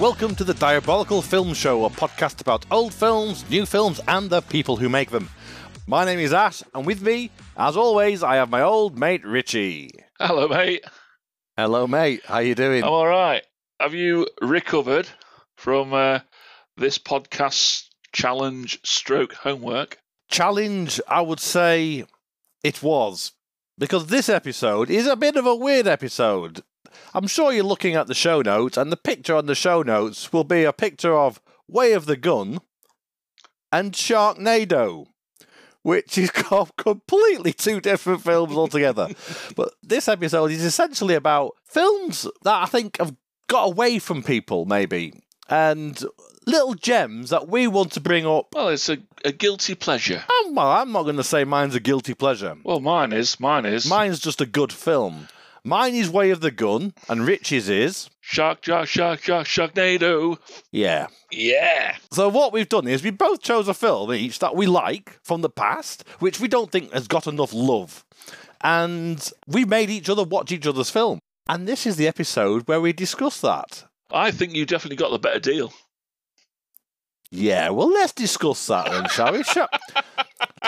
welcome to the Diabolical Film Show, a podcast about old films, new films, and the people who make them. My name is Ash, and with me, as always, I have my old mate Richie. Hello, mate. Hello, mate. How you doing? I'm all right. Have you recovered from uh, this podcast challenge stroke homework? Challenge, I would say it was. Because this episode is a bit of a weird episode. I'm sure you're looking at the show notes, and the picture on the show notes will be a picture of Way of the Gun and Sharknado, which is completely two different films altogether. but this episode is essentially about films that I think have got away from people, maybe, and little gems that we want to bring up. Well, it's a, a guilty pleasure. I'm, well, I'm not going to say mine's a guilty pleasure. Well, mine is. Mine is. Mine's just a good film. Mine is Way of the Gun, and Rich's is. Shark, shark, shark, shark, Sharknado. Yeah. Yeah. So what we've done is we both chose a film each that we like from the past, which we don't think has got enough love. And we made each other watch each other's film. And this is the episode where we discuss that. I think you definitely got the better deal. Yeah, well, let's discuss that then, shall we? Shall-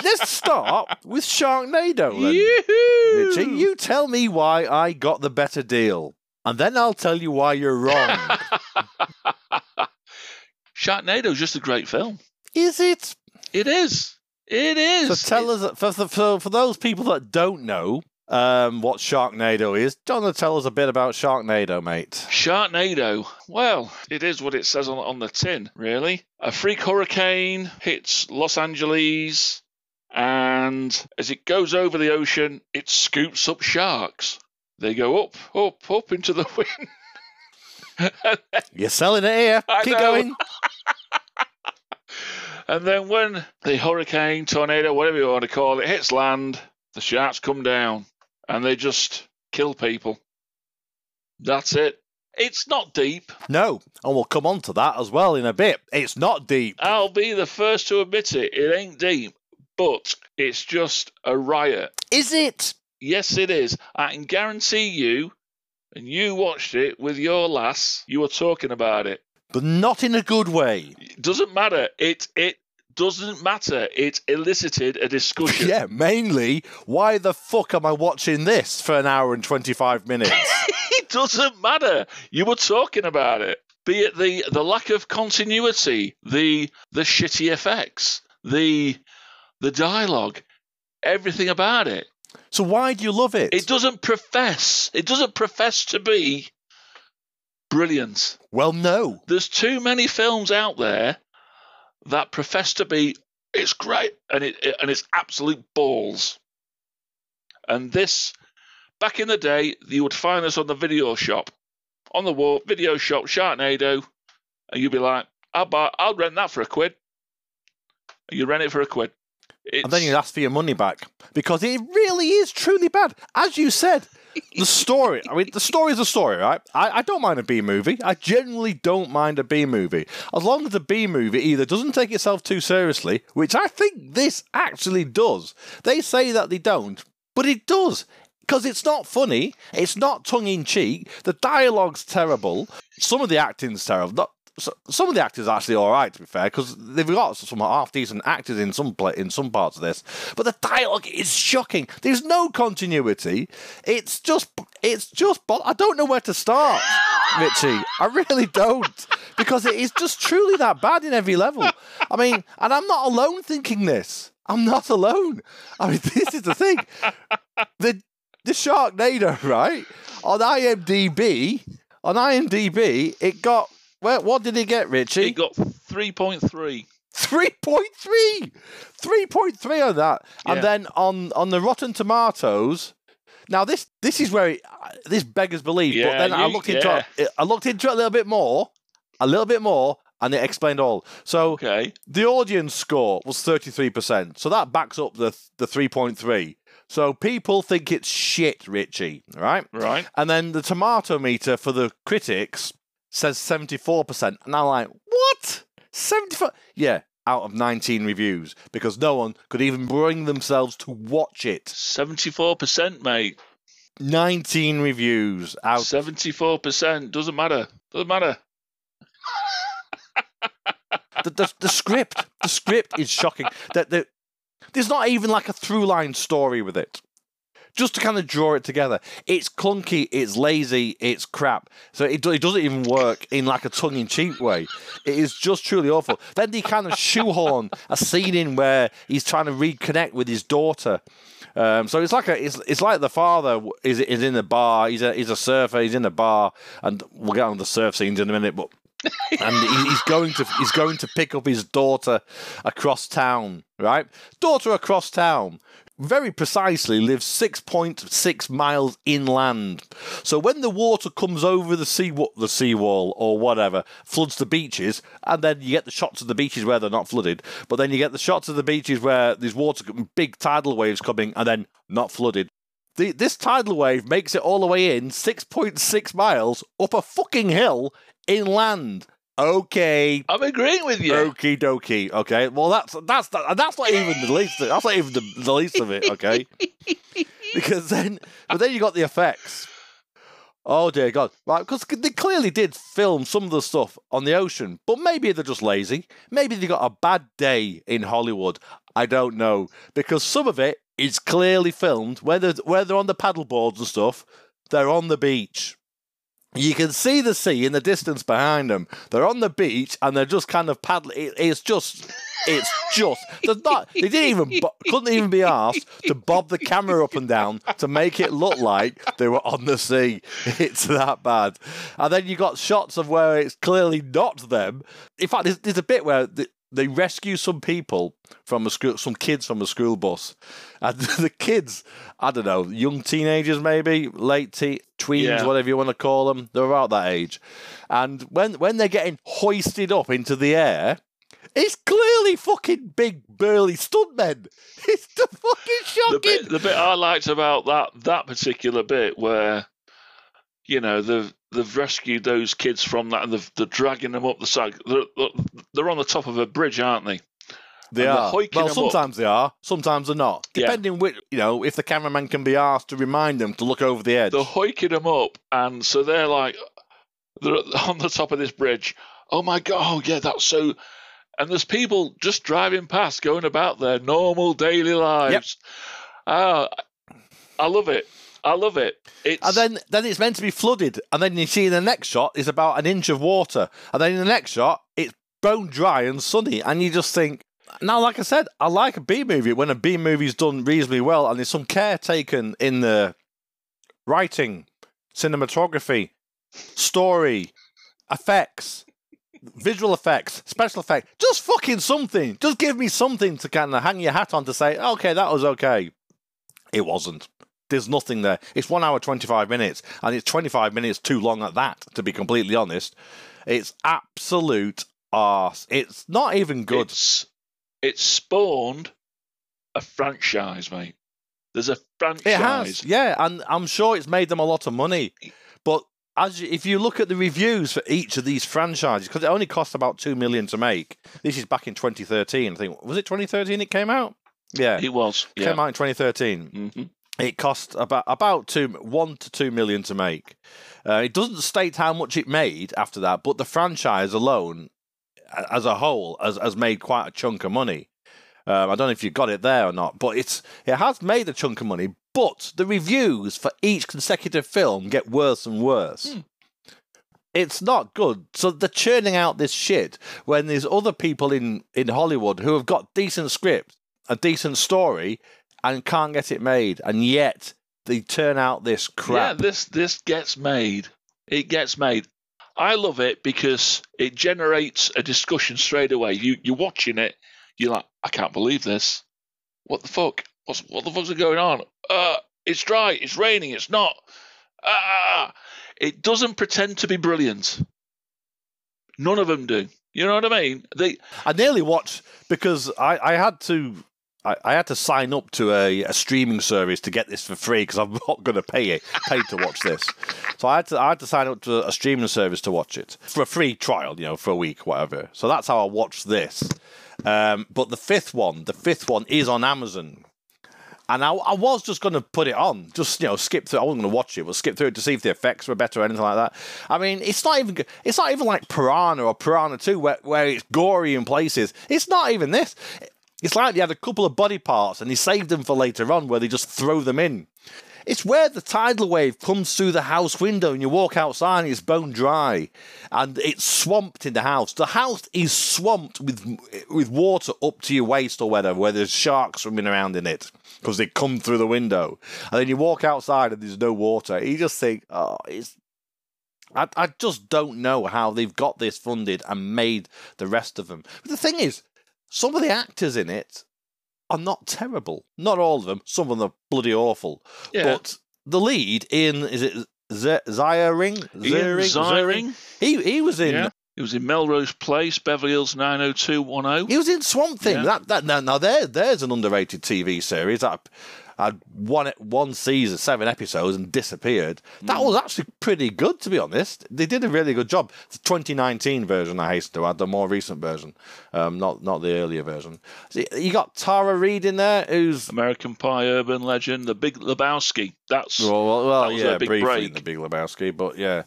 let's start with Sharknado then. Yoo-hoo! Richie, you tell me why I got the better deal, and then I'll tell you why you're wrong. Sharknado's just a great film. is it? It is. It is. So tell us, for, for, for those people that don't know um, what Sharknado is, you tell us a bit about Sharknado, mate? Sharknado. Well, it is what it says on, on the tin, really. A freak hurricane hits Los Angeles, and as it goes over the ocean, it scoops up sharks. They go up, up, up into the wind. You're selling it here. I Keep know. going. and then when the hurricane, tornado, whatever you want to call it, hits land, the sharks come down and they just kill people. That's it. It's not deep. No, and we'll come on to that as well in a bit. It's not deep. I'll be the first to admit it. It ain't deep, but it's just a riot. Is it? Yes, it is. I can guarantee you, and you watched it with your lass, you were talking about it. But not in a good way. It doesn't matter. It it doesn't matter. It elicited a discussion. Yeah, mainly, why the fuck am I watching this for an hour and 25 minutes? it doesn't matter. You were talking about it. Be it the the lack of continuity, the the shitty effects, the the dialogue, everything about it. so why do you love it? It doesn't profess. It doesn't profess to be brilliant. well, no. There's too many films out there that profess to be it's great and it, it- and it's absolute balls. And this back in the day, you would find this on the video shop, on the wall, video shop, Sharknado, and you'd be like, "I'll buy, I'll rent that for a quid." And you rent it for a quid. It's, And then you ask for your money back because it really is truly bad. As you said, the story. I mean, the story is a story, right? I, I don't mind a B movie. I generally don't mind a B movie as long as the B movie either doesn't take itself too seriously, which I think this actually does. They say that they don't, but it does. Because it's not funny, it's not tongue in cheek, the dialogue's terrible, some of the acting's terrible. Not, so- some of the actors are actually all right, to be fair, because they've got some half decent actors in some pla in some parts of this. But the dialogue is shocking. There's no continuity. It's just, it's just. I don't know where to start, Richie. I really don't, because it is just truly that bad in every level. I mean, and I'm not alone thinking this. I'm not alone. I mean, this is the thing. The the Sharknado, right? On IMDb, on IMDb, it got well, what did he get, Richie? He got three point three. 3.3 3.3 on that Yeah. and then on on the rotten tomatoes now this this is where it, this beggars belief but Yeah, then i looked into yeah. it i looked into it a little bit more a little bit more and it explained all so Okay. the audience score was 33% so that backs up the the 3.3 so people think it's shit richie right Right. and then the tomato meter for the critics says 74%. And I'm like, what? 74? Yeah, out of 19 reviews because no one could even bring themselves to watch it. Seventy-four percent, mate. 19 reviews out. Seventy-four percent doesn't matter. Doesn't matter. the, the, the script, the script is shocking. That the, there's not even like a through line story with it. Just to kind of draw it together, it's clunky, it's lazy, it's crap. So it, it doesn't even work in like a tongue in cheek way. It is just truly awful. Then they kind of shoehorn a scene in where he's trying to reconnect with his daughter. Um, so it's like a, it's, it's like the father is is in the bar. He's a he's a surfer. He's in the bar, and we'll get on the surf scenes in a minute. But and he- he's going to he's going to pick up his daughter across town, right? Daughter across town. Very precisely lives 6.6 miles inland. So when the water comes over the sea the seawall or whatever, floods the beaches, and then you get the shots of the beaches where they're not flooded, but then you get the shots of the beaches where there's water big tidal waves coming and then not flooded. The, this tidal wave makes it all the way in 6.6 miles up a fucking hill inland. Okay. I'm agreeing with you. Okie dokie. Okay. Well, that's that's that's not even the least. That's not even the, the least of it. Okay. because then, but then you got the effects. Oh dear God! Right, because they clearly did film some of the stuff on the ocean, but maybe they're just lazy. Maybe they got a bad day in Hollywood. I don't know because some of it is clearly filmed where they're, where they're on the paddle boards and stuff. They're on the beach. You can see the sea in the distance behind them. They're on the beach and they're just kind of paddling. It, it's just, it's just. There's not. They didn't even couldn't even be asked to bob the camera up and down to make it look like they were on the sea. It's that bad. And then you got shots of where it's clearly not them. In fact, there's, there's a bit where. They rescue some people from a school, some kids from a school bus, and the kids, I don't know, young teenagers maybe, late te- tweens, Yeah. whatever you want to call them, they're about that age, and when when they're getting hoisted up into the air, it's clearly fucking big burly stuntmen. It's the fucking the shocking. bit the bit I liked about that that particular bit where you know they've they've rescued those kids from that and they've, they're dragging them up the side. They're, they're on the top of a bridge, aren't they? They and hoiking Well, them up. sometimes they are. Sometimes they're not. Yeah. Depending which, you know, if the cameraman can be asked to remind them to look over the edge. They're hoiking them up, and so they're like they're on the top of this bridge. Oh my god! Oh yeah, that's so. And there's people just driving past, going about their normal daily lives. Ah, I love it. I love it. It's And then, then it's meant to be flooded, and then you see in the next shot is about an inch of water, and then in the next shot it's bone dry and sunny, and you just think. Now, like I said, I like a B movie when a B movie's done reasonably well, and there's some care taken in the writing, cinematography, story, effects, visual effects, special effects. Just fucking something. Just give me something to kind of hang your hat on to say, okay, that was okay. It wasn't. There's nothing there. It's one hour, 25 minutes, and it's 25 minutes too long at that, to be completely honest. It's absolute arse. It's not even good. It's it's spawned a franchise, mate. There's a franchise. It has, yeah, and I'm sure it's made them a lot of money. But as you, if you look at the reviews for each of these franchises, because it only cost about two million to make. This is back in 2013. I think was it 2013 it came out. Yeah, It was. it Yeah. came out in 2013. hmm It cost about about two one to two million to make. Uh, it doesn't state how much it made after that, but the franchise alone, as a whole, has, has made quite a chunk of money. Um, I don't know if you got it there or not, but it's it has made a chunk of money. But the reviews for each consecutive film get worse and worse. Hmm. It's not good. So they're churning out this shit when there's other people in, in Hollywood who have got decent scripts, a decent story, and can't get it made, and yet they turn out this crap. Yeah, this this gets made. It gets made. I love it because it generates a discussion straight away. You you're watching it, you're like, I can't believe this. What the fuck? What's what the fuck's going on? Uh, it's dry. It's raining. It's not. Ah, it doesn't pretend to be brilliant. None of them do. You know what I mean? They I nearly watched because I, I had to I, I had to sign up to a, a streaming service to get this for free because I'm not going to pay it pay to watch this. So I had to I had to sign up to a streaming service to watch it for a free trial, you know, for a week, whatever. So that's how I watched this. Um, but the fifth one, the fifth one is on Amazon. And I, I was just going to put it on, just you know, skip through. I wasn't going to watch it, but skip through it to see if the effects were better or anything like that. I mean, it's not even it's not even like Piranha or Piranha Two, where where it's gory in places. It's not even this. It's like they had a couple of body parts and they saved them for later on, where they just throw them in. It's where the tidal wave comes through the house window and you walk outside and it's bone dry and it's swamped in the house. The house is swamped with with water up to your waist or whatever, where there's sharks swimming around in it because they come through the window. And then you walk outside and there's no water. You just think, oh, it's. I, I just don't know how they've got this funded and made the rest of them. But the thing is, some of the actors in it are not terrible. Not all of them. Some of them are bloody awful. Yeah. But the lead in is it Z- Ziering? Ian Ziering. He he was in Yeah. It was in Melrose Place, Beverly Hills 90210. he was in Swamp Thing. Yeah. That that now, now there there's an underrated TV series that had one one season, seven episodes, and disappeared. That Hmm. was actually pretty good, to be honest. They did a really good job. The 2019 version, I hasten to add, the more recent version, um, not not the earlier version. So you got Tara Reid in there, who's American Pie urban legend, The Big Lebowski. That's Well, well, yeah, big briefly in break. the Big Lebowski, but yeah.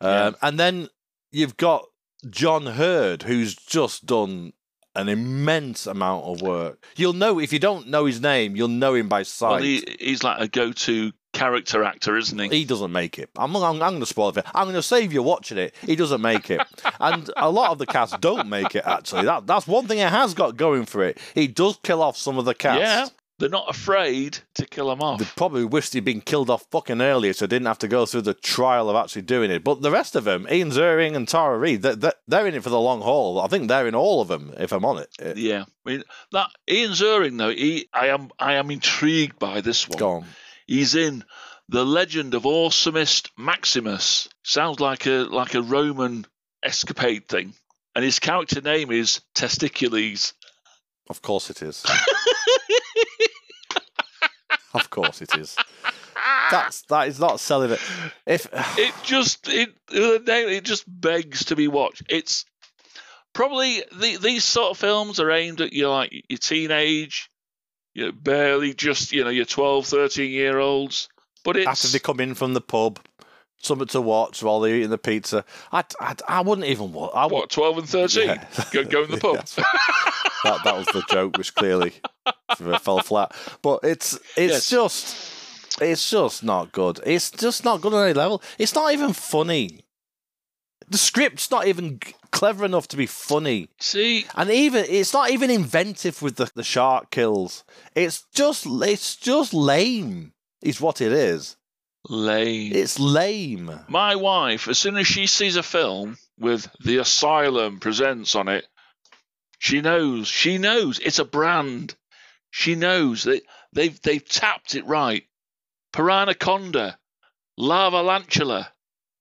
Yeah. Um, And then you've got John Heard, who's just done an immense amount of work. You'll know if you don't know his name, you'll know him by sight. well, he, he's like a go-to character actor, isn't he? he doesn't make it. I'm, I'm, I'm going to spoil it. I'm going to save you watching it. He doesn't make it, and a lot of the cast don't make it. Actually, that that's one thing it has got going for it. He does kill off some of the cast. Yeah, they're not afraid to kill him off. They probably wished he'd been killed off fucking earlier, so they didn't have to go through the trial of actually doing it. But the rest of them, Ian Ziering and Tara Reid, they're, they're, in it for the long haul. I think they're in all of them, if I'm on it. Uh, Yeah, I mean that Ian Ziering though. He, I am, I am intrigued by this one. Go on. He's in the Legend of Awesomest Maximus. Sounds like a like a Roman escapade thing, and his character name is Testicules. Of course it is. of course it is. That's that is not selling it. If It just it it just begs to be watched. It's probably the, these sort of films are aimed at your like your teenage, you barely just you know your 12, 13 year olds. But it's after they come in from the pub, something to watch while they're eating the pizza, I, I, I wouldn't even watch. I, what twelve and thirteen. Yeah. Go, go in the pub. That that was the joke, which clearly uh, fell flat. But it's it's Yes. just it's just not good. It's just not good on any level. It's not even funny. The script's not even clever enough to be funny, See, and even it's not even inventive with the, the shark kills. It's just it's just lame. Is what it is. lame. It's lame. My wife, as soon as she sees a film with The Asylum presents on it, she knows. She knows it's a brand. She knows that they've they've tapped it right. Piranhaconda, Lava Lantula,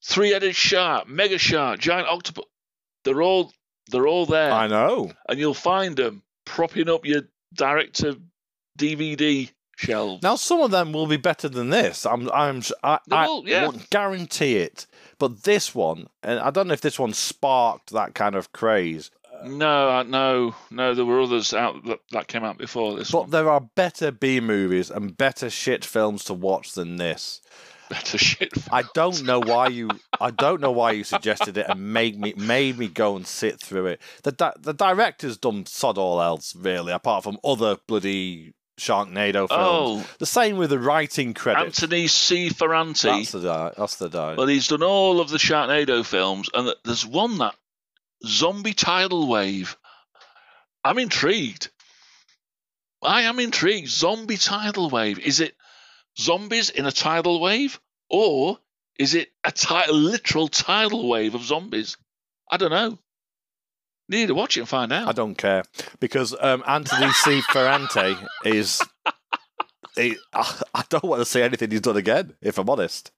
Three-headed shark, mega shark, giant octopus. They're all they're all there, I know. and you'll find them propping up your direct to DVD shelves. Now some of them will be better than this. I'm I'm I, I will, yeah. won't guarantee it. But this one, and I don't know if this one sparked that kind of craze. No, uh, no, no. There were others out that, that came out before this But one. there are better B movies and better shit films to watch than this. Better shit. I don't know why you I don't know why you suggested it and made me made me go and sit through it. The di- the director's done sod all else really, apart from other bloody Sharknado films. Oh, The same with the writing credit. Anthony C. Ferrante. That's the di- that's the di- Well, he's done all of the Sharknado films, and there's one that Zombie Tidal Wave. I'm intrigued. I am intrigued. Zombie Tidal Wave. Is it zombies in a tidal wave, or is it a ti- literal tidal wave of zombies? I don't know. Need to watch it and find out. I don't care because um, Anthony C. Ferrante is. He, I, I don't want to say anything he's done again. If I'm honest,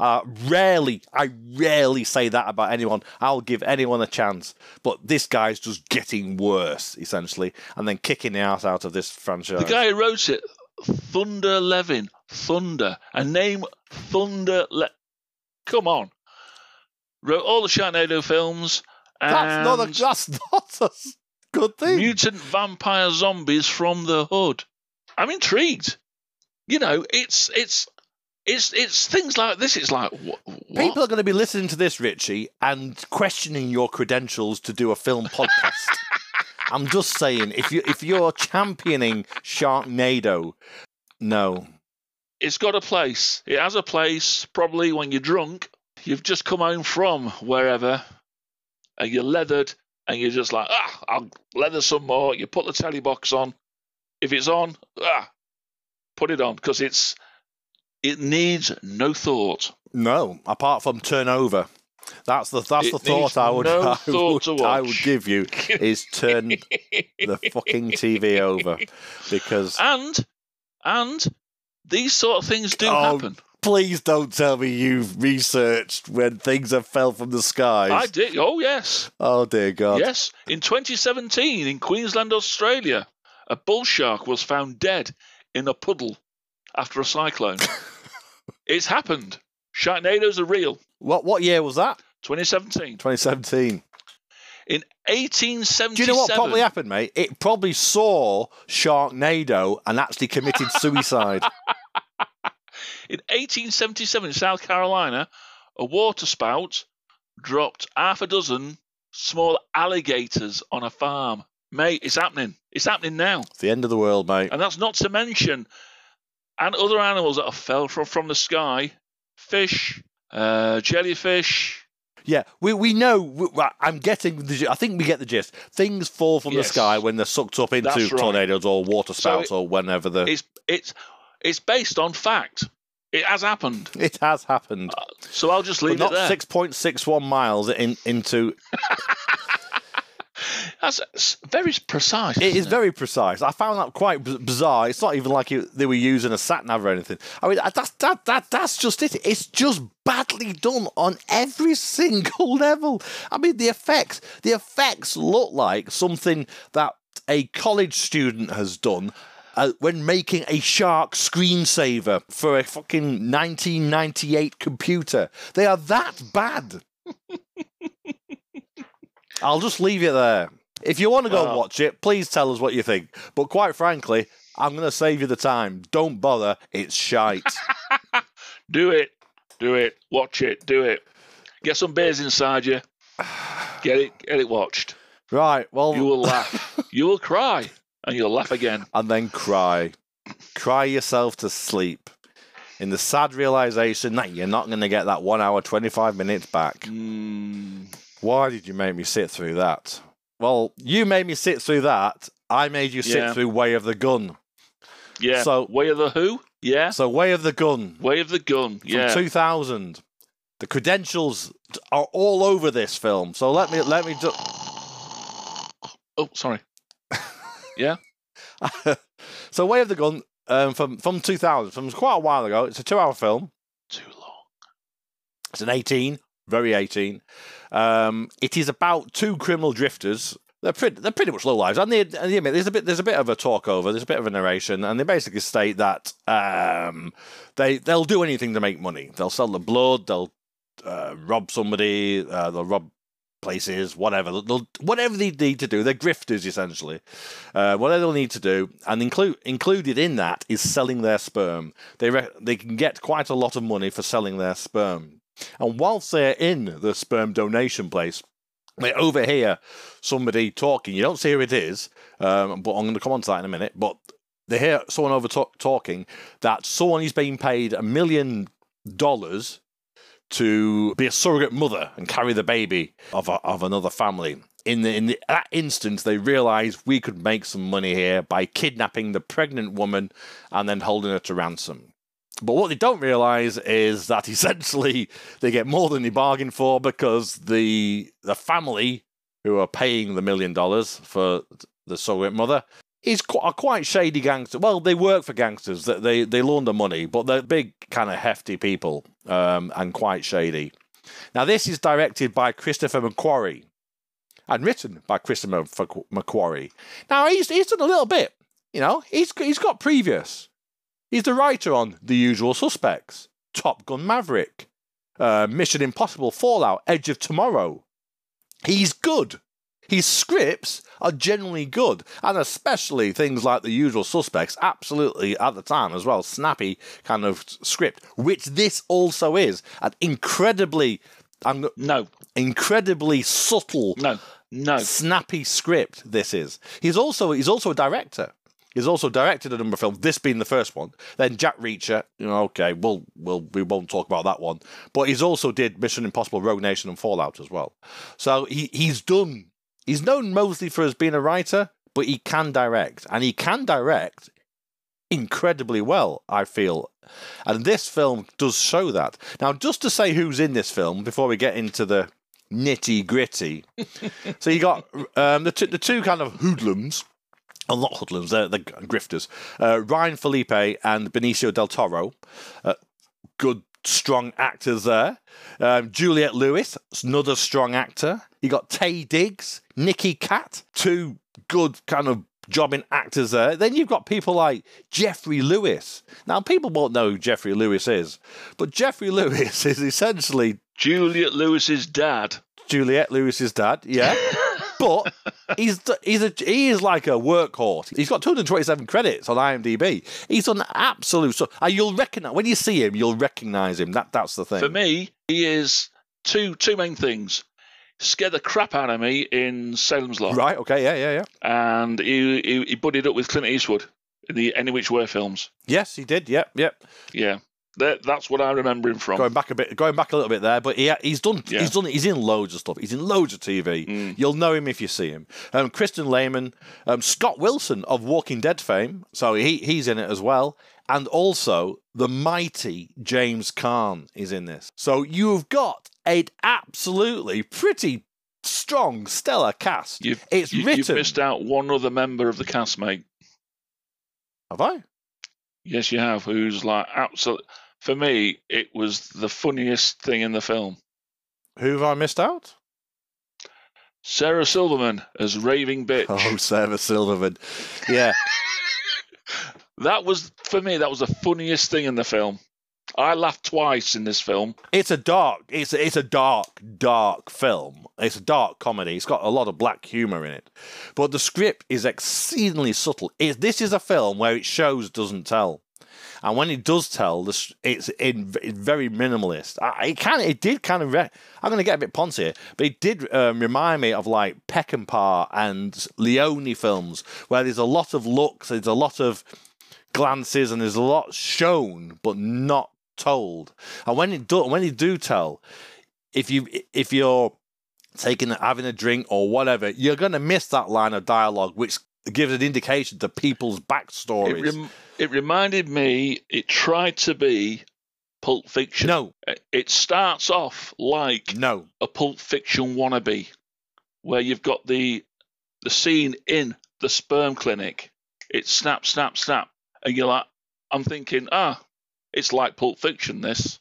uh, rarely, I rarely say that about anyone. I'll give anyone a chance, but this guy's just getting worse, essentially, and then kicking the ass out of this franchise. The guy who wrote it, Thunder Levin, Thunder, a name Thunder. Le- Come on, wrote all the Sharknado films. That's not a. That's not a good thing. mutant vampire zombies from the hood. I'm intrigued. You know, it's it's it's it's things like this. It's like what? People are going to be listening to this, Richie, and questioning your credentials to do a film podcast. I'm just saying, if you if you're championing Sharknado, no, It's got a place. It has a place. Probably when you're drunk, you've just come home from wherever, and you're leathered, and you're just like, ah, I'll leather some more. You put the telly box on. If it's on, ah, put it on because it's it needs no thought. no. Apart from turnover, that's the that's It the thought I would no I would, I would give you is turn the fucking TV over because And and these sort of things do Oh, happen. please don't tell me you've researched when things have fell from the skies. I did. Oh yes, Oh dear God! yes. In 2017, in Queensland, Australia, a bull shark was found dead in a puddle after a cyclone. it's happened. Sharknadoes are real. What what year was that? 2017. 2017. In 1877. Do you know what probably happened, mate? It probably saw Sharknado and actually committed suicide. In 1877, in South Carolina, a waterspout dropped half a dozen small alligators on a farm. Mate, it's happening. It's happening now. it's the end of the world, mate. And that's not to mention and other animals that have fell from, from the sky fish, uh, jellyfish. Yeah, we we know. we- I'm getting. The, I think we get the gist. Things fall from the sky when they're sucked up into right. tornadoes or water So spouts it- or whenever the. It's, it's, it's based on fact. It has happened. It has happened, So I'll just but leave not it there. six point six one miles in, into. That's very precise. It is isn't very precise. I found that quite b- bizarre. It's not even like it, they were using a sat nav or anything. I mean, that's that that that's just it. It's just badly done on every single level. I mean, the effects the effects look like something that a college student has done. Uh, when making a shark screensaver for a fucking 1998 computer, they are that bad. I'll just leave it there. If you want to go Well- watch it, please tell us what you think. But quite frankly, I'm going to save you the time. Don't bother. It's shite. Do it. Do it. Watch it. Do it. Get some beers inside you. Get it. Get it watched. right. Well, You will laugh. you will cry, and you'll laugh again. and then cry. Cry yourself to sleep in the sad realization that you're not going to get that one hour, 25 minutes back. Mm, Why did you make me sit through that? Well, you made me sit through that. I made you sit Yeah. through Way of the Gun. yeah. So- way of the who? Yeah. So, Way of the Gun Way of the gun. from Yeah. 2000. The credentials are all over this film. So let me let me just. Oh, sorry. Yeah. so Way of the Gun um, from from 2000, from quite a while ago. It's a two-hour film. Too long. It's an 18, very 18. Um, it is about two criminal drifters. They're pretty, they're pretty much low lives, and they, and they admit there's a bit there's a bit of a talk over. There's a bit of a narration, and they basically state that um, they they'll do anything to make money. They'll sell the blood. They'll uh, rob somebody. Uh, they'll rob places. Whatever. They'll, whatever they need to do. They're grifters essentially. Uh, whatever they'll need to do, and include included in that is selling their sperm. They re- they can get quite a lot of money for selling their sperm. And whilst they're in the sperm donation place, they overhear somebody talking. You don't see who it is, um, but I'm going to come on to that in a minute. But they hear someone over talk- talking that someone is being paid a million dollars to be a surrogate mother and carry the baby of a, of another family. In the, in the, that instant, they realise we could make some money here by kidnapping the pregnant woman and then holding her to ransom. But what they don't realise is that essentially they get more than they bargained for because the the family who are paying the million dollars for the surrogate mother is quite, are quite shady gangsters. Well, they work for gangsters. They they, they launder money, but they're big, kind of hefty people um, and quite shady. Now, this is directed by Christopher McQuarrie and written by Christopher McQuarrie. Now, he's he's done a little bit. You know, he's he's got previous. He's the writer on The Usual Suspects, Top Gun Maverick, uh, Mission Impossible, Fallout, Edge of Tomorrow. He's good. His scripts are generally good, and especially things like The Usual Suspects, absolutely at the time as well, snappy kind of script, which this also is. An incredibly, I'm No, incredibly subtle, no, no. snappy script. This is. He's also he's also a director. He's also directed a number of films. This being the first one. Then Jack Reacher. You know, okay, we'll we'll we won't talk about that one. But he's also did Mission Impossible: Rogue Nation and Fallout as well. So he he's done. He's known mostly for as being a writer, but he can direct, and he can direct incredibly well. I feel. And this film does show that. Now, just to say who's in this film before we get into the nitty gritty. so you got um, the, two, the two kind of hoodlums, well, not hoodlums, they're, they're grifters, uh, Ryan Phillippe and Benicio del Toro. Uh, good, strong actors there. Um, Juliette Lewis, another strong actor. You got Taye Diggs, Nicky Katt, two good kind of jobbing actors there. Then you've got people like Geoffrey Lewis. Now, people won't know who Geoffrey Lewis is, but Geoffrey Lewis is essentially Juliette Lewis's dad. Juliette Lewis's dad, yeah. but he's he's a he is like a workhorse. He's got 227 credits on IMDb. He's an absolute so and you'll recognize when you see him, you'll recognize him. That that's the thing. For me, he is two two main things. Scared the crap out of me in Salem's Lot, Right? Okay. Yeah. Yeah. Yeah. and he, he he buddied up with Clint Eastwood in the Any Which Way films. Yes, he did. Yep. Yep. Yeah, that, that's what I remember him from. Going back a bit, going back a little bit there, but yeah, he's done. Yeah. He's done. He's in loads of stuff. He's in loads of TV. Mm. You'll know him if you see him. Um, Kristen Lehman, um, Scott Wilson of Walking Dead fame, so he he's in it as well, and also the mighty James Caan is in this. So you've got a absolutely pretty strong, stellar cast. You've, it's you, written. you've missed out one other member of the cast, mate. Have I? Yes, you have. Who's like absolute. For me, it was the funniest thing in the film. Who have I missed out? Sarah Silverman as raving bitch. Oh, Sarah Silverman. Yeah. That was for me. That was the funniest thing in the film. I laughed twice in this film. It's a dark. It's a, it's a dark, dark film. It's a dark comedy. It's got a lot of black humor in it, but the script is exceedingly subtle. It, this is a film where it shows doesn't tell, and when it does tell, it's in, very minimalist. It kind of it did kind of. Re- I'm going to get a bit poncy here, but it did um, remind me of like Peckinpah and Leone films, where there's a lot of looks, there's a lot of glances, and there's a lot shown but not told. And when it do, when you do tell, if you if you're taking having a drink or whatever, you're going to miss that line of dialogue, which gives an indication to people's It, backstories. rem- it reminded me. It tried to be Pulp Fiction. no, It starts off like no, a Pulp Fiction wannabe, where you've got the the scene in the sperm clinic. It's snap, snap, snap, and you're like, I'm thinking, ah, it's like Pulp Fiction, this.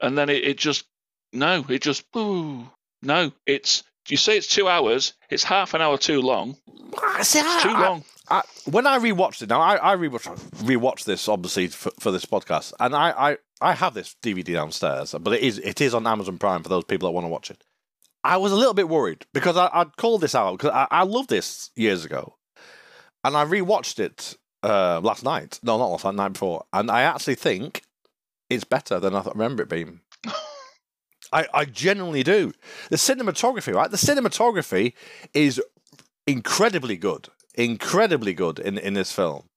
And then it, it just, no, it just, ooh, no, it's. You say it's two hours. It's half an hour too long. I- see, I- Too I- long. I, when I rewatched it, now I, I rewatched, rewatched this obviously for, for this podcast, and I, I, I have this DVD downstairs, but it is it is on Amazon Prime for those people that want to watch it. I was a little bit worried because I, I'd called this out because I, I loved this years ago, and I rewatched it uh, last night. No, not last night, night before, and I actually think it's better than I remember it being. I, I genuinely do. The cinematography, right? The cinematography is incredibly good, incredibly good in in this film.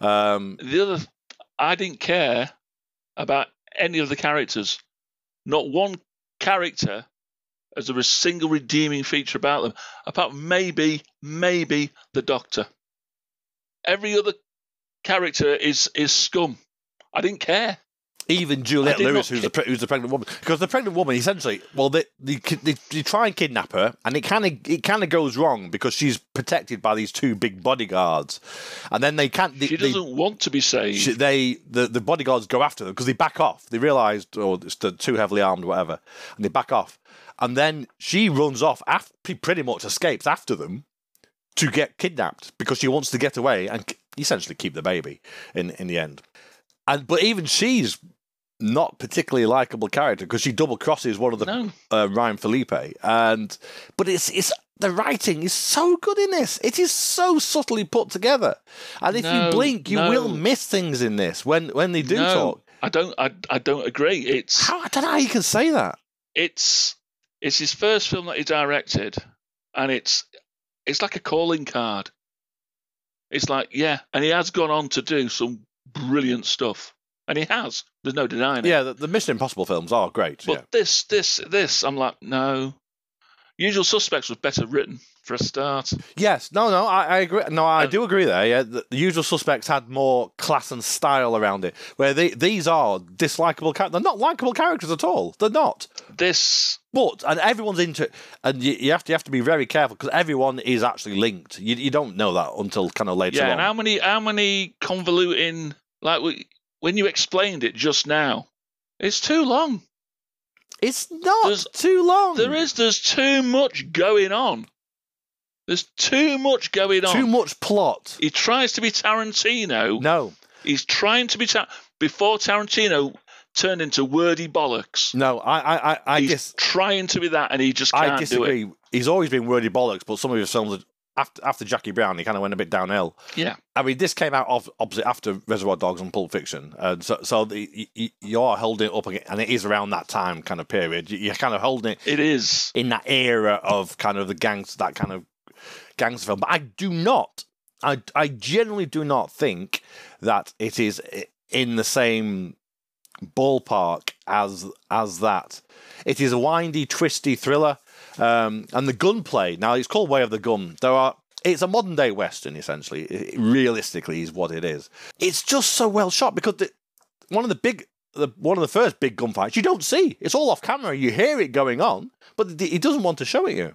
Um, The other, I didn't care about any of the characters. Not one character as there was a single redeeming feature about them, apart from maybe, maybe the Doctor. Every other character is is scum. I didn't care. Even Juliette Lewis, who's the, pre- who's the pregnant woman, because the pregnant woman essentially, well, they they, they, they try and kidnap her, and it kind of it kind of goes wrong because she's protected by these two big bodyguards, and then they can't. They, She doesn't want to be saved. she, they the, the bodyguards go after them because they back off. They realise, oh, it's the too heavily armed, whatever, and they back off. And then she runs off, after, pretty much escapes after them to get kidnapped because she wants to get away and essentially keep the baby in in the end. And but even she's not particularly likable character because she double crosses one of the no, uh, Ryan Phillippe, and but it's it's the writing is so good in this. It is so subtly put together, and if No, you blink, you no. will miss things in this when when they do talk. I don't. I, I don't agree. It's How I don't know how you can say that. it's it's his first film that he directed, and it's it's like a calling card. It's like yeah, and he has gone on to do some brilliant stuff, and he has. There's no denying it. Yeah, the, the Mission Impossible films are great. But yeah. this, this, this, I'm like, no. Usual Suspects was better written for a start. Yes, no, no, I, I agree. No, I do agree there. Yeah, the, the usual suspects had more class and style around it, where they, these are dislikable characters. They're not likable characters at all. They're not. This, But and everyone's into it, and you, you have to you have to be very careful because everyone is actually linked. You, you don't know that until kind of later yeah. on. And how many, how many convoluting, like we, when you explained it just now, it's too long. it's not There's- too long. There is, there's too much going on. There's too much going on. too much plot. He tries to be Tarantino. No, He's trying to be Tar- before Tarantino turned into wordy bollocks. no, I I I, I He's dis- trying to be that, and he just can't I do it. disagree. He's always been wordy bollocks, but some of his films after after Jackie Brown, he kind of went a bit downhill. Yeah. I mean, this came out of opposite after Reservoir Dogs and Pulp Fiction, and so so the, you, you are holding it up again, and it is around that time kind of period. You- You're kind of holding it It is. in that era of kind of the gangs, that kind of gangster film. But I do not, I I generally do not think that it is in the same ballpark as as that. It is a windy, twisty thriller, um, and the gunplay. Now it's called Way of the Gun. There are. It's a modern day western, essentially. It- realistically, is what it is. It's just so well shot because the, one of the big, the, one of the first big gunfights you don't see. It's all off camera. You hear it going on, but he doesn't want to show it you.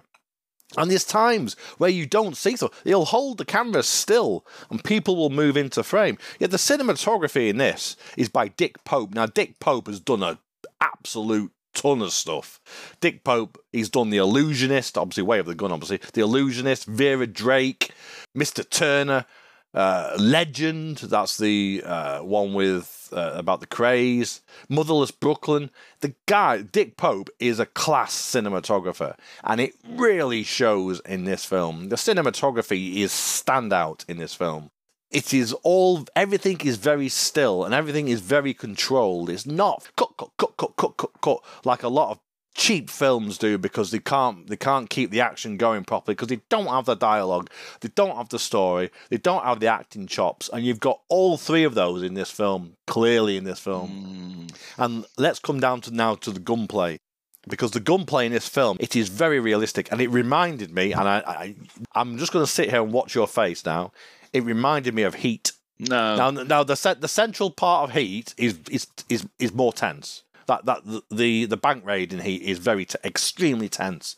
And there's times where you don't see so he'll hold the camera still and people will move into frame. Yet the cinematography in this is by Dick Pope. Now Dick Pope has done an absolute ton of stuff. Dick Pope, he's done The Illusionist, obviously Way of the Gun, obviously. The Illusionist, Vera Drake, Mr. Turner, uh, Legend, that's the uh, one with uh, about the craze. Motherless Brooklyn. The guy, Dick Pope, is a class cinematographer, and it really shows in this film. The cinematography is standout in this film. It is all, everything is very still and everything is very controlled. It's not cut, cut, cut, cut, cut, cut, cut, like a lot of cheap films do because they can't they can't keep the action going properly because they don't have the dialogue, they don't have the story, they don't have the acting chops, and you've got all three of those in this film clearly in this film. Mm. And let's come down to now to the gunplay. Because the gunplay in this film, it is very realistic, and it reminded me, and I, I I'm just going to sit here and watch your face now. It reminded me of Heat. No. Now, now the the central part of Heat is is is, is more tense. That that the the bank raid in Heat is very t- extremely tense,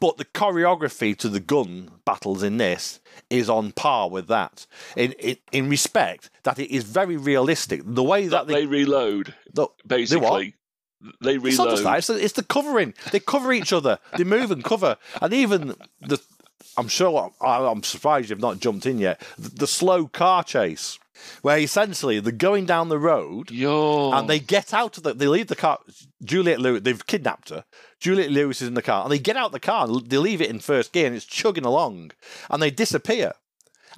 but the choreography to the gun battles in this is on par with that. In in, in respect that it is very realistic. The way that, that they reload, the, basically. They it's not just that. It's the, it's the covering. They cover each other. They move and cover, and even the. I'm sure. I'm surprised you've not jumped in yet. The, the slow car chase, where essentially they're going down the road Yo. and they get out of the. They leave the car. Juliette Lewis. They've kidnapped her. Juliette Lewis is in the car, and they get out the car. and They leave it in first gear, and it's chugging along, and they disappear.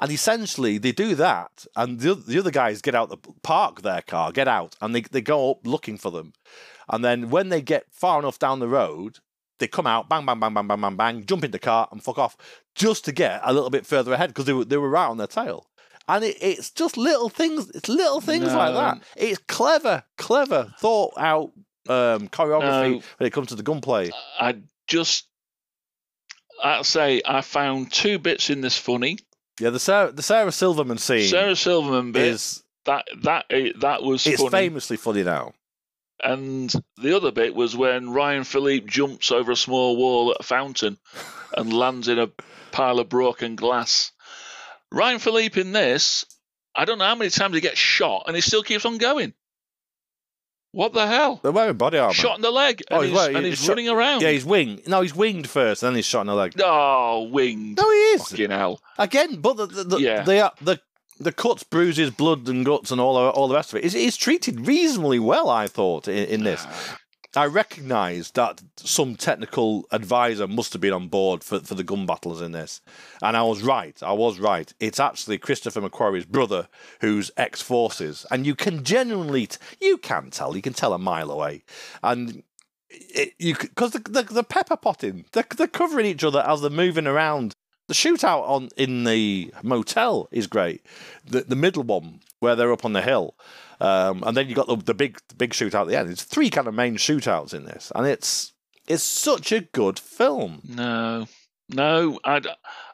And essentially, they do that, and the, the other guys get out the park their car, get out, and they, they go up looking for them. And then when they get far enough down the road, they come out, bang, bang, bang, bang, bang, bang, bang, jump in the car and fuck off, just to get a little bit further ahead because they were they were right on their tail. And it, it's just little things, it's little things like that. It's clever, clever, thought out um, choreography No. when it comes to the gunplay. I just, I'll say, I found two bits in this funny. Yeah, the Sarah, the Sarah Silverman scene Sarah Silverman bit is that that eh, that was it's funny, famously funny now. And the other bit was when Ryan Phillippe jumps over a small wall at a fountain and lands in a pile of broken glass. Ryan Phillippe in this, I don't know how many times he gets shot and he still keeps on going. What the hell? They're wearing body armor. Shot in the leg and Oh, he's he's, and he's he's shot- running around. Yeah, he's winged. No, he's winged first, and then he's shot in the leg. Oh, winged. No, he is. Fucking hell. Again, but the the the, Yeah. the, the, the cuts, bruises, blood, and guts, and all all the rest of it is is treated reasonably well. I thought in, in this. I recognise that some technical advisor must have been on board for, for the gun battles in this. And I was right. I was right. It's actually Christopher McQuarrie's brother who's ex forces. And you can genuinely, t- you can tell, you can tell a mile away. And it, you because the, the, the pepper potting, they're, they're covering each other as they're moving around. The shootout on in the motel is great. The the middle one where they're up on the hill, um, and then you got the, the big the big shootout at the end. It's three kind of main shootouts in this, and it's it's such a good film. No, no, I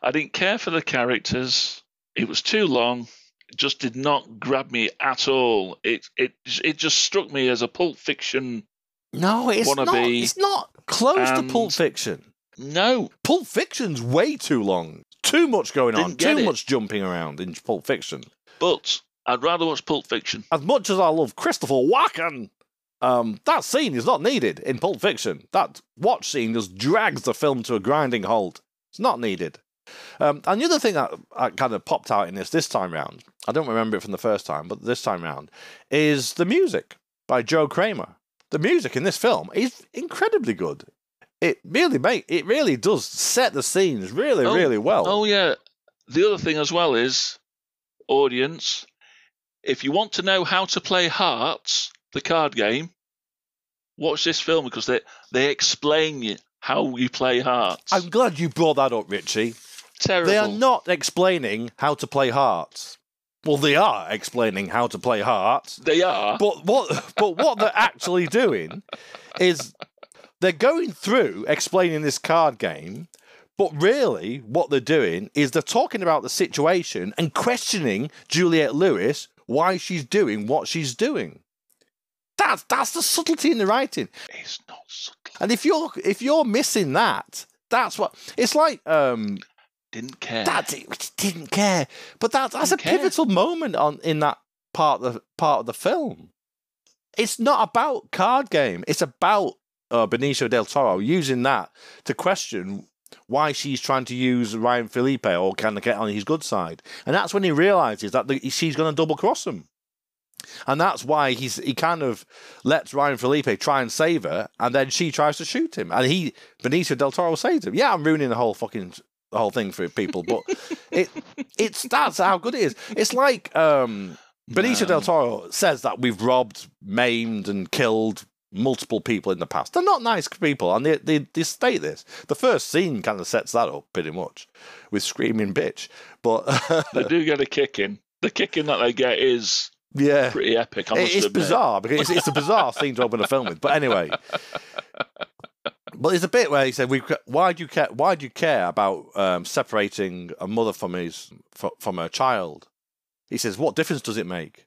I didn't care for the characters. It was too long. It just did not grab me at all. It it it just struck me as a Pulp Fiction. No, it's Wanna not. It's not close to Pulp Fiction. No, Pulp Fiction's way too long. Too much going on. Didn't get Too it. much jumping around in Pulp Fiction. but I'd rather watch Pulp Fiction. as much as I love Christopher Walken, um, that scene is not needed in Pulp Fiction. That watch scene just drags the film to a grinding halt. It's not needed. Um, and the other thing that, that kind of popped out in this this time round, I don't remember it from the first time, but this time round, is the music by Joe Kraemer. The music in this film is incredibly good. It really make it really does set the scenes really Oh, really well. Oh yeah. The other thing as well is, audience, if you want to know how to play Hearts, the card game, watch this film because they they explain you how you play Hearts. I'm glad you brought that up, Richie. Terrible. They are not explaining how to play hearts. Well, they are explaining how to play hearts, They are. but what but what they're actually doing is they're going through explaining this card game, but really what they're doing is they're talking about the situation and questioning Juliette Lewis why she's doing what she's doing. That's that's the subtlety in the writing. It's not subtle. And if you're if you're missing that, that's what it's like um Didn't care. that didn't care. But that that's a Didn't care. pivotal moment on in that part of the part of the film. It's not about card game. It's about uh, Benicio del Toro using that to question why she's trying to use Ryan Phillippe or kind of get on his good side, and that's when he realizes that the, she's going to double cross him. And that's why he's he kind of lets Ryan Phillippe try and save her, and then she tries to shoot him. And he Benicio del Toro says to him, "Yeah, I'm ruining the whole fucking the whole thing for people, but it it's that's how good it is. It's like um, Benicio No. del Toro says that we've robbed, maimed, and killed multiple people in the past. They're not nice people, and they they, they state this. The first scene kind of sets that up pretty much with screaming bitch, but They do get a kicking. The kicking that they get is yeah. pretty epic. I It- must it's admit. bizarre because it's, it's a bizarre scene to open a film with. But anyway, but there's a bit where he said, "We why do you care? Why do you care about um, separating a mother from his fro- from her child?" He says, "What difference does it make?"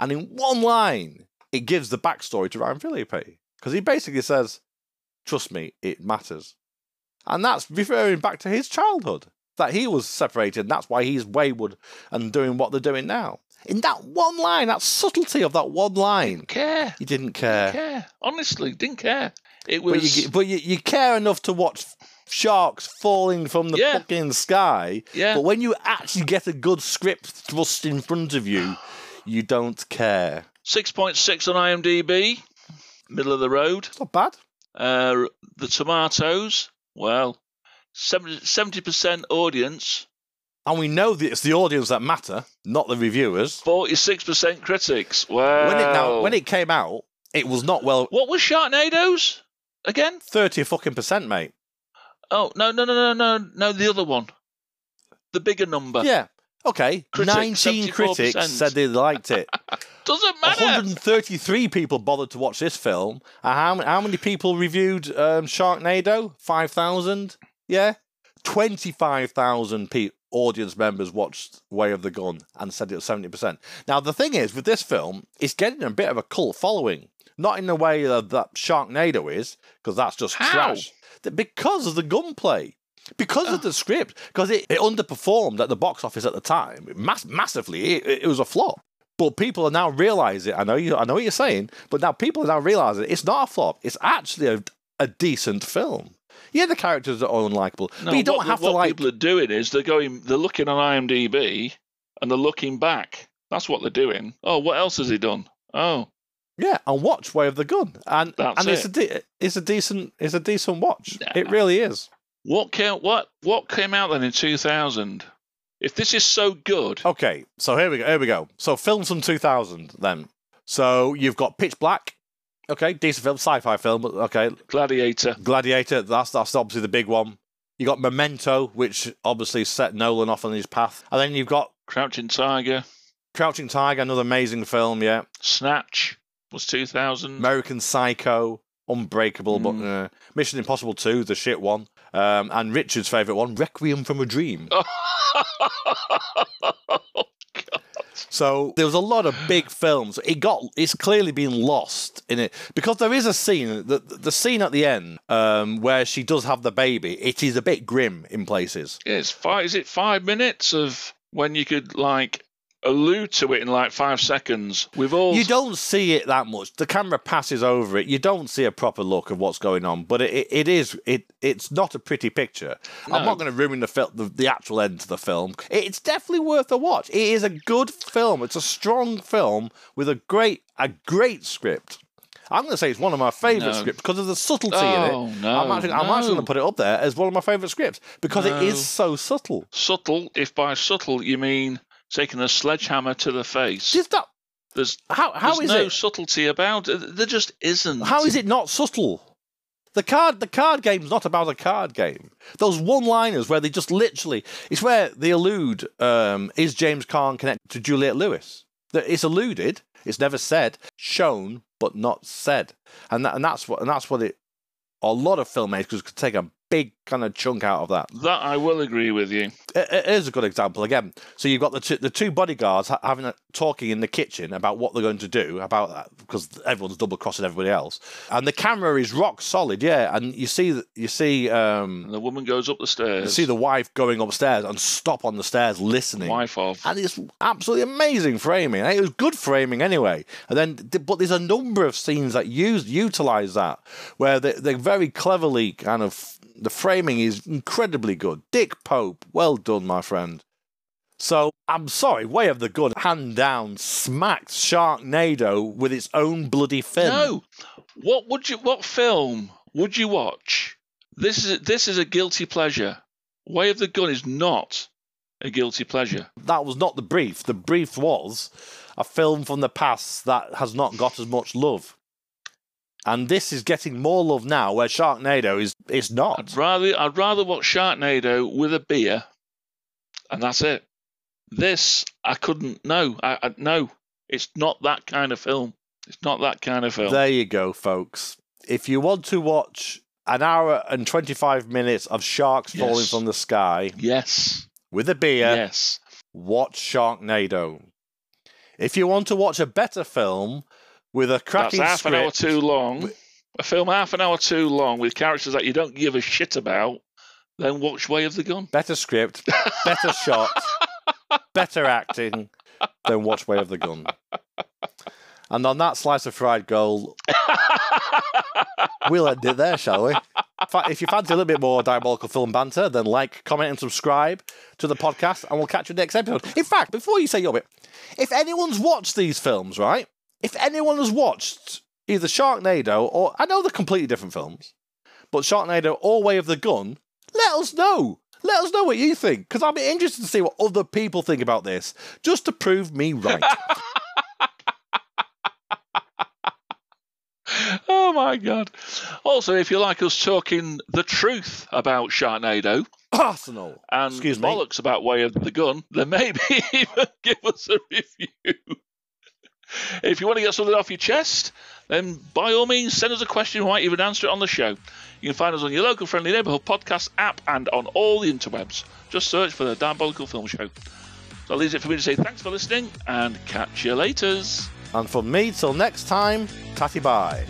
And in one line, it gives the backstory to Ryan Phillippe because he basically says, "Trust me, it matters," and that's referring back to his childhood that he was separated. And that's why he's wayward and doing what they're doing now. In that one line, that subtlety of that one line, Didn't care. you didn't Didn't care. care. Honestly, didn't care. It But was. you, but you, you care enough to watch sharks falling from the Yeah. fucking sky. yeah. But when you actually get a good script thrust in front of you, you don't care. 6.6 on IMDb, middle of the road. Not bad. Uh, the tomatoes, well, 70, percent audience, And we know that it's the audience that matter, not the reviewers. 46% critics. Wow. When it now when it came out, it was not well What was Sharknadoes again? thirty fucking percent, mate. Oh, no, no, no, no, no, no, the other one. The bigger number. Yeah. Okay. Critics, Nineteen 74%. critics said they liked it. Doesn't matter. 133 people bothered to watch this film. And how, how many people reviewed um, Sharknado? 5,000? Yeah? 25,000 pe- audience members watched Way of the Gun and said it was 70%. Now, the thing is, with this film, it's getting a bit of a cult following. Not in the way that, that Sharknado is, because that's just How? trash. Because of the gunplay. Because of the script. Because it, it underperformed at the box office at the time. Mass- massively. It, it was a flop. But people are now realizing. I know you. I know what you're saying. But now people are now realizing it's not a flop. It's actually a, a decent film. Yeah, the characters are unlikable, No, but you don't what, have what to like. What people are doing is they're going, they're looking on IMDb and they're looking back. That's what they're doing. Oh, what else has he done? Oh, Yeah, and watch Way of the Gun, and That's and it's a de- it's a decent it's a decent watch. Nah. It really is. What came what what came out then in 2000? If this is so good, Okay, so here we go. Here we go. So films from 2000 then. So you've got Pitch Black. Okay, decent film, sci-fi film. Okay, Gladiator. Gladiator. That's that's obviously the big one. You got Memento, which obviously set Nolan off on his path, and then you've got Crouching Tiger. Crouching Tiger, another amazing film. Yeah, Snatch was 2000. American Psycho, Unbreakable, but Mm. uh, Mission Impossible 2, the shit one, um, and Richard's favourite one, Requiem from a Dream. So there was a lot of big films. It got it's clearly been lost in it because there is a scene the the scene at the end um, where she does have the baby. It is a bit grim in places. it's five. Is it five minutes of when you could like allude to it in like five seconds? We've all You don't see it that much. The camera passes over it. You don't see a proper look of what's going on. But it, it is it it's not a pretty picture. I'm not going to ruin the, fil- the the actual end to the film. It's definitely worth a watch. It is a good film. It's a strong film with a great a great script. I'm going to say it's one of my favourite No. scripts because of the subtlety Oh, in it. Oh, no, I'm actually, I'm actually going to put it up there as one of my favourite scripts because it No. is so subtle. subtle. If by subtle you mean taking a sledgehammer to the face, Just that. there's How how there's is no it? subtlety about it. There just isn't. How is it not subtle? The card the card game's not about a card game. Those one liners where they just literally it's where they allude um, is James Caan connected to Juliette Lewis. That it's alluded, it's never said, shown but not said. And that, and that's what and that's what it a lot of filmmakers could take a big kind of chunk out of that. That I will agree with you. It- it is a good example again. So you've got the two, the two bodyguards ha- having a, talking in the kitchen about what they're going to do about that because everyone's double crossing everybody else, and the camera is rock solid, yeah. And you see you see um, And the woman goes up the stairs. you see the wife going upstairs and stop on the stairs listening. wife of. And it's absolutely amazing framing. It was good framing anyway. And then, but there's a number of scenes that use utilize that, where they, they very cleverly kind of the framing is incredibly good. Dick Pope, well done, my friend. So I'm sorry, Way of the Gun, hand down, smacked Sharknado with its own bloody fin. No. What would you? What film would you watch? This is this is a guilty pleasure. Way of the Gun is not a guilty pleasure. that was not the brief. The brief was a film from the past that has not got as much love. And this is getting more love now, where Sharknado is is not. I'd rather I'd rather watch Sharknado with a beer, and that's it. This I couldn't. No, I, I no. It's not that kind of film. It's not that kind of film. There you go, folks. If you want to watch an hour and twenty five minutes of sharks falling from the sky yes. with a beer, Yes. watch Sharknado. If you want to watch a better film with a That's half script, an hour too long. A film half an hour too long with characters that you don't give a shit about. Then watch Way of the Gun. better script, better shot, better acting, then watch Way of the Gun. And on that slice of fried gold, we'll end it there, shall we? If you fancy a little bit more diabolical film banter, then like, comment, and subscribe to the podcast, and we'll catch you next episode. In fact, before you say your bit, if anyone's watched these films, right? If anyone has watched either Sharknado or I know they're completely different films, but Sharknado or Way of the Gun, let us know. Let us know what you think, because I'll be interested to see what other people think about this, just to prove me right. oh my god. Also, if you like us talking the truth about Sharknado Arsenal. and Excuse me. bollocks about Way of the Gun, then maybe even give us a review. If you want to get something off your chest, then by all means send us a question. We might even answer it on the show. You can find us on your local friendly neighbourhood podcast app and on all the interwebs. Just search for the Diabolical Film Show. So that leaves it for me to say thanks for listening and catch you laters. And from me till next time, tatty bye.